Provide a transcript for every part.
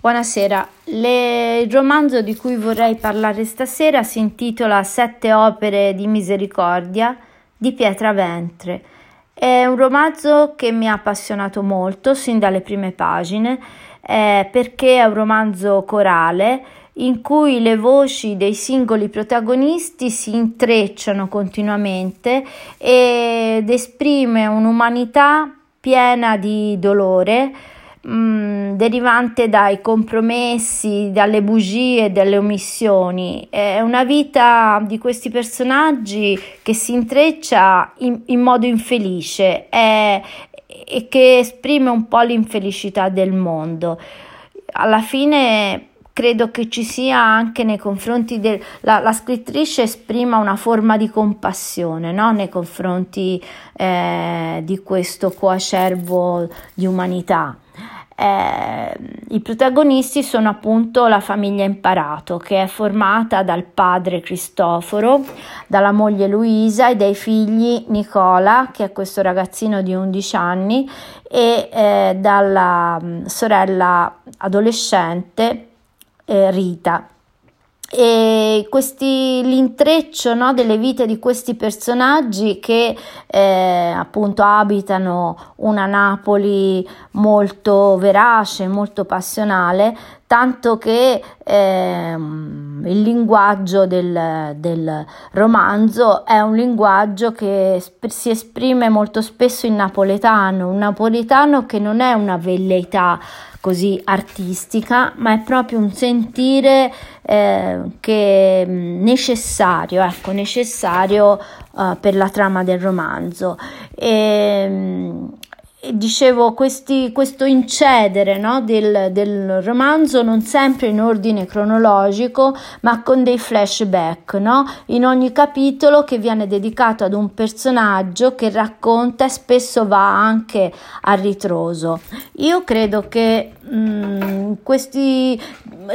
Buonasera, Le... il romanzo di cui vorrei parlare stasera si intitola Sette opere di misericordia di Pietra Ventre. È un romanzo che mi ha appassionato molto sin dalle prime pagine eh, perché è un romanzo corale in cui le voci dei singoli protagonisti si intrecciano continuamente ed esprime un'umanità piena di dolore mh, mm, derivante dai compromessi, dalle bugie, dalle omissioni. È una vita di questi personaggi che si intreccia in, in modo infelice è, e che esprime un po' l'infelicità del mondo. Alla fine credo che ci sia anche nei confronti della la scrittrice esprima una forma di compassione no? nei confronti eh, di questo coacervo di umanità. Eh, I protagonisti sono appunto la famiglia Imparato, che è formata dal padre Cristoforo, dalla moglie Luisa e dai figli Nicola, che è questo ragazzino di 11 anni, e eh, dalla mm, sorella adolescente eh, Rita. E questi, l'intreccio no, delle vite di questi personaggi che eh, appunto abitano una Napoli molto verace, molto passionale, tanto che eh, il linguaggio del, del, romanzo è un linguaggio che si esprime molto spesso in napoletano, un napoletano che non è una velleità così artistica, ma è proprio un sentire eh, che mm, necessario, ecco, necessario uh, per la trama del romanzo. E, mm, dicevo, questi, questo incedere no, del, del, romanzo non sempre in ordine cronologico, ma con dei flashback, no? in ogni capitolo che viene dedicato ad un personaggio che racconta e spesso va anche a ritroso. Io credo che mh, mm, questi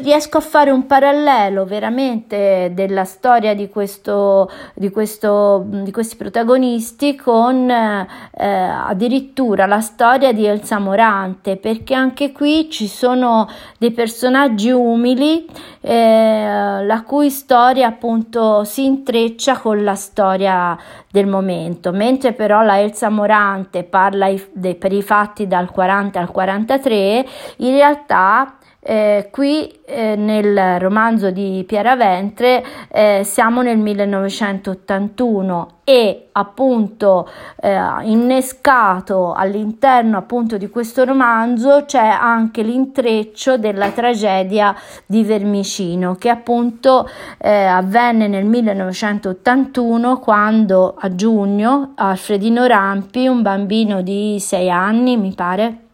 riesco a fare un parallelo veramente della storia di, questo, di, questo, di questi protagonisti con eh, addirittura la storia di Elsa Morante, perché anche qui ci sono dei personaggi umili eh, la cui storia appunto si intreccia con la storia del momento, mentre però la Elsa Morante parla i, de, per i fatti dal 40 al 43, in realtà eh, qui eh, nel romanzo di Piera Ventre eh, siamo nel 1981 e appunto eh, innescato all'interno appunto di questo romanzo c'è anche l'intreccio della tragedia di Vermicino che appunto eh, avvenne nel 1981 quando a giugno Alfredino Rampi, un bambino di sei anni mi pare,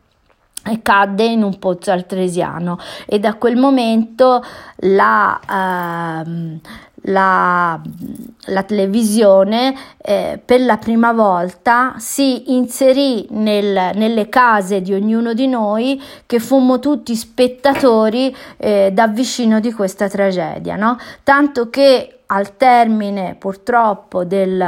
e cadde in un pozzo altresiano e da quel momento la, uh, la, la televisione eh, per la prima volta si inserì nel, nelle case di ognuno di noi che fummo tutti spettatori eh, da vicino di questa tragedia, no? tanto che al termine purtroppo del,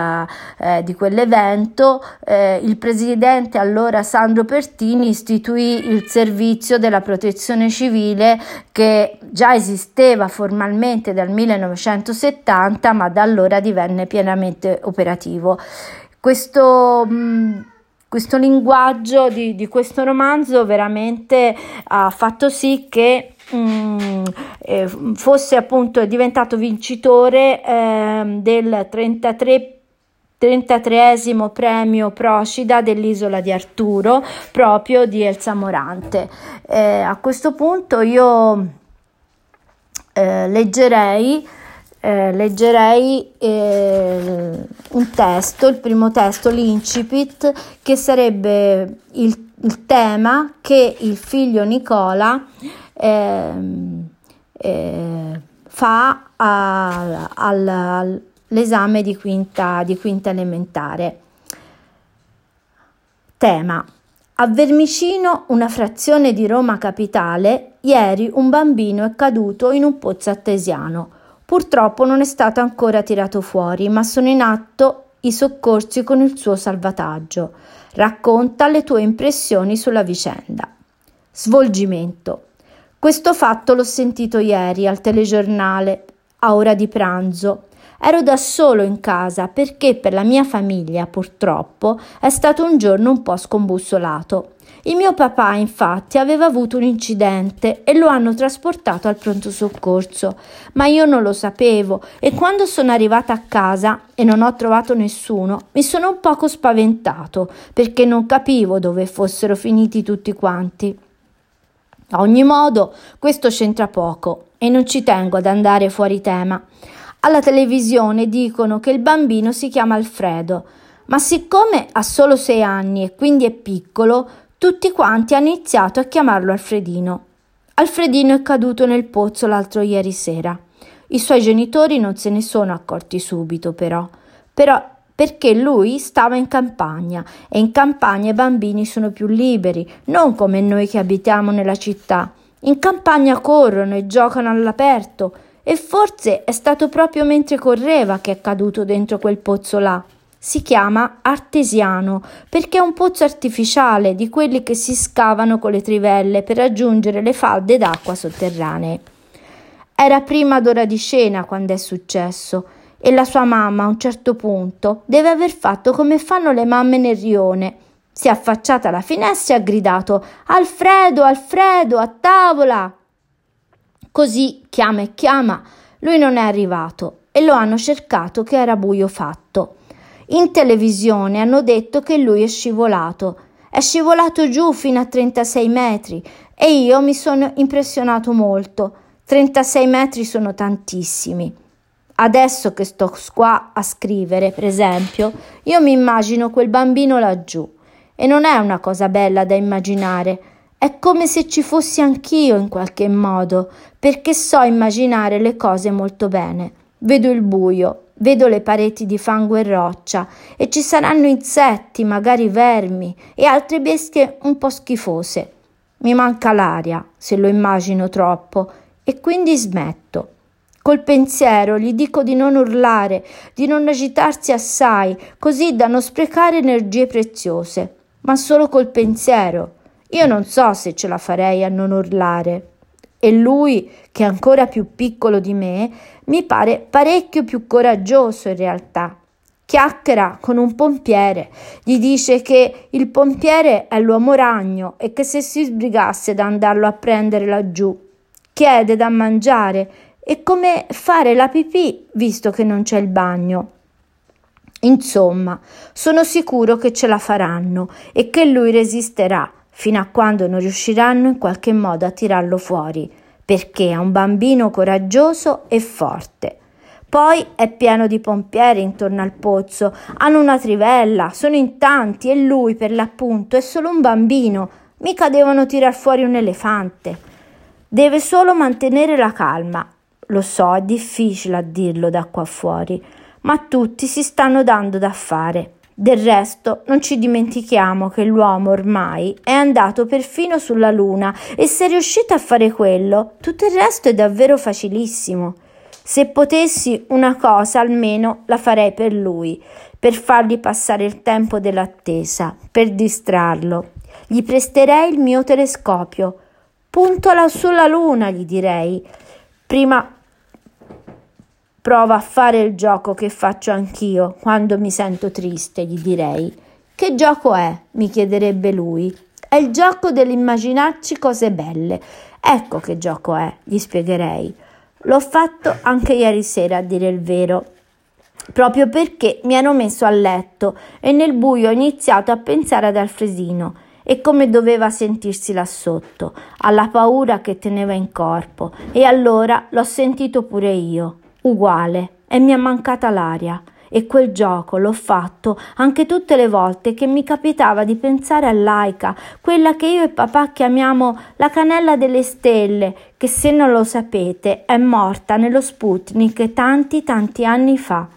eh, di quell'evento eh, il presidente allora Sandro Pertini istituì il servizio della protezione civile che già esisteva formalmente dal 1970 ma da allora divenne pienamente operativo. Questo mh, questo linguaggio di, di, questo romanzo veramente ha fatto sì che mm, eh, fosse appunto diventato vincitore eh, del 33 33 premio Procida dell'isola di Arturo, proprio di Elsa Morante. Eh, a questo punto io eh, leggerei eh, leggerei eh, un testo, il primo testo, l'incipit, che sarebbe il, il tema che il figlio Nicola eh, fa all'esame di di quinta elementare. Tema. A Vermicino, una frazione di Roma capitale, ieri un bambino è caduto in un pozzo attesiano. Purtroppo non è stato ancora tirato fuori, ma sono in atto i soccorsi con il suo salvataggio. Racconta le tue impressioni sulla vicenda. Svolgimento. Questo fatto l'ho sentito ieri al telegiornale, a ora di pranzo. Ero da solo in casa perché per la mia famiglia, purtroppo, è stato un giorno un po' scombussolato. Il mio papà, infatti, aveva avuto un incidente e lo hanno trasportato al pronto soccorso, ma io non lo sapevo e quando sono arrivata a casa e non ho trovato nessuno, mi sono un poco spaventato perché non capivo dove fossero finiti tutti quanti. A ogni modo, questo c'entra poco e non ci tengo ad andare fuori tema. Alla televisione dicono che il bambino si chiama Alfredo, ma siccome ha solo sei anni e quindi è piccolo, tutti quanti hanno iniziato a chiamarlo Alfredino. Alfredino è caduto nel pozzo l'altro ieri sera. I suoi genitori non se ne sono accorti subito, però. Però perché lui stava in campagna e in campagna i bambini sono più liberi, non come noi che abitiamo nella città. In campagna corrono e giocano all'aperto e forse è stato proprio mentre correva che è caduto dentro quel pozzo là. Si chiama artesiano perché è un pozzo artificiale di quelli che si scavano con le trivelle per raggiungere le falde d'acqua sotterranee. Era prima d'ora di cena quando è successo e la sua mamma a un certo punto deve aver fatto come fanno le mamme nel rione. Si è affacciata alla finestra e ha gridato Alfredo, Alfredo, a tavola. Così chiama e chiama, lui non è arrivato e lo hanno cercato che era buio fatto. In televisione hanno detto che lui è scivolato. È scivolato giù fino a 36 metri e io mi sono impressionato molto. 36 metri sono tantissimi. Adesso che sto qua a scrivere, per esempio, io mi immagino quel bambino laggiù. E non è una cosa bella da immaginare. È come se ci fossi anch'io in qualche modo, perché so immaginare le cose molto bene. Vedo il buio, Vedo le pareti di fango e roccia e ci saranno insetti, magari vermi e altre bestie un po' schifose. Mi manca l'aria, se lo immagino troppo, e quindi smetto. Col pensiero gli dico di non urlare, di non agitarsi assai, così da non sprecare energie preziose, ma solo col pensiero. Io non so se ce la farei a non urlare e lui, che è ancora più piccolo di me, mi pare parecchio più coraggioso in realtà. Chiacchiera con un pompiere, gli dice che il pompiere è l'uomo ragno e che se si sbrigasse ad andarlo a prendere laggiù, chiede da mangiare e come fare la pipì visto che non c'è il bagno. Insomma, sono sicuro che ce la faranno e che lui resisterà fino a quando non riusciranno in qualche modo a tirarlo fuori, perché è un bambino coraggioso e forte. Poi è pieno di pompieri intorno al pozzo, hanno una trivella, sono in tanti e lui, per l'appunto, è solo un bambino, mica devono tirar fuori un elefante. Deve solo mantenere la calma. Lo so, è difficile a dirlo da qua fuori, ma tutti si stanno dando da fare. Del resto, non ci dimentichiamo che l'uomo ormai è andato perfino sulla Luna e se è riuscito a fare quello, tutto il resto è davvero facilissimo. Se potessi una cosa almeno la farei per lui, per fargli passare il tempo dell'attesa, per distrarlo. Gli presterei il mio telescopio. Puntola sulla Luna, gli direi. Prima Prova a fare il gioco che faccio anch'io quando mi sento triste, gli direi. Che gioco è? mi chiederebbe lui. È il gioco dell'immaginarci cose belle. Ecco che gioco è, gli spiegherei. L'ho fatto anche ieri sera, a dire il vero, proprio perché mi ero messo a letto e nel buio ho iniziato a pensare ad Alfresino e come doveva sentirsi là sotto, alla paura che teneva in corpo, e allora l'ho sentito pure io uguale e mi è mancata l'aria. E quel gioco l'ho fatto anche tutte le volte che mi capitava di pensare a Laika, quella che io e papà chiamiamo la canella delle stelle, che se non lo sapete è morta nello Sputnik tanti tanti anni fa.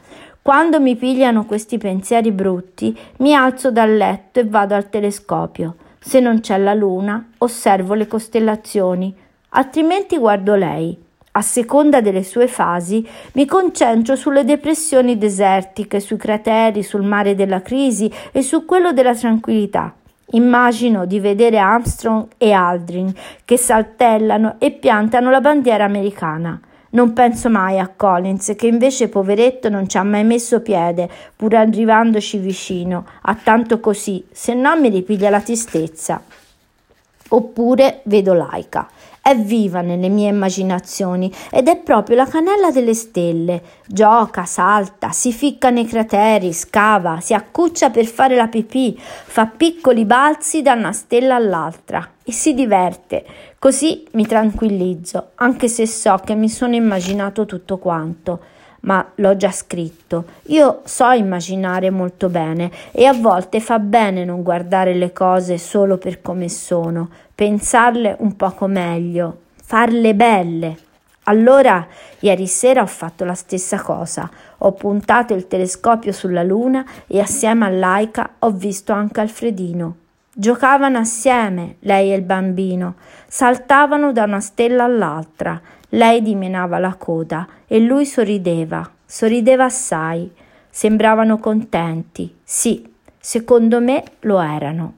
Quando mi pigliano questi pensieri brutti, mi alzo dal letto e vado al telescopio. Se non c'è la luna, osservo le costellazioni, altrimenti guardo lei a seconda delle sue fasi, mi concentro sulle depressioni desertiche, sui crateri, sul mare della crisi e su quello della tranquillità. Immagino di vedere Armstrong e Aldrin che saltellano e piantano la bandiera americana. Non penso mai a Collins, che invece, poveretto, non ci ha mai messo piede, pur arrivandoci vicino, a tanto così, se no mi ripiglia la tristezza. Oppure vedo Laika. È viva nelle mie immaginazioni ed è proprio la cannella delle stelle. Gioca, salta, si ficca nei crateri, scava, si accuccia per fare la pipì, fa piccoli balzi da una stella all'altra e si diverte. Così mi tranquillizzo, anche se so che mi sono immaginato tutto quanto ma l'ho già scritto. Io so immaginare molto bene e a volte fa bene non guardare le cose solo per come sono, pensarle un poco meglio, farle belle. Allora, ieri sera ho fatto la stessa cosa. Ho puntato il telescopio sulla luna e assieme a Laika ho visto anche Alfredino. Giocavano assieme, lei e il bambino, saltavano da una stella all'altra. Lei dimenava la coda e lui sorrideva, sorrideva assai. Sembravano contenti. Sì, secondo me lo erano.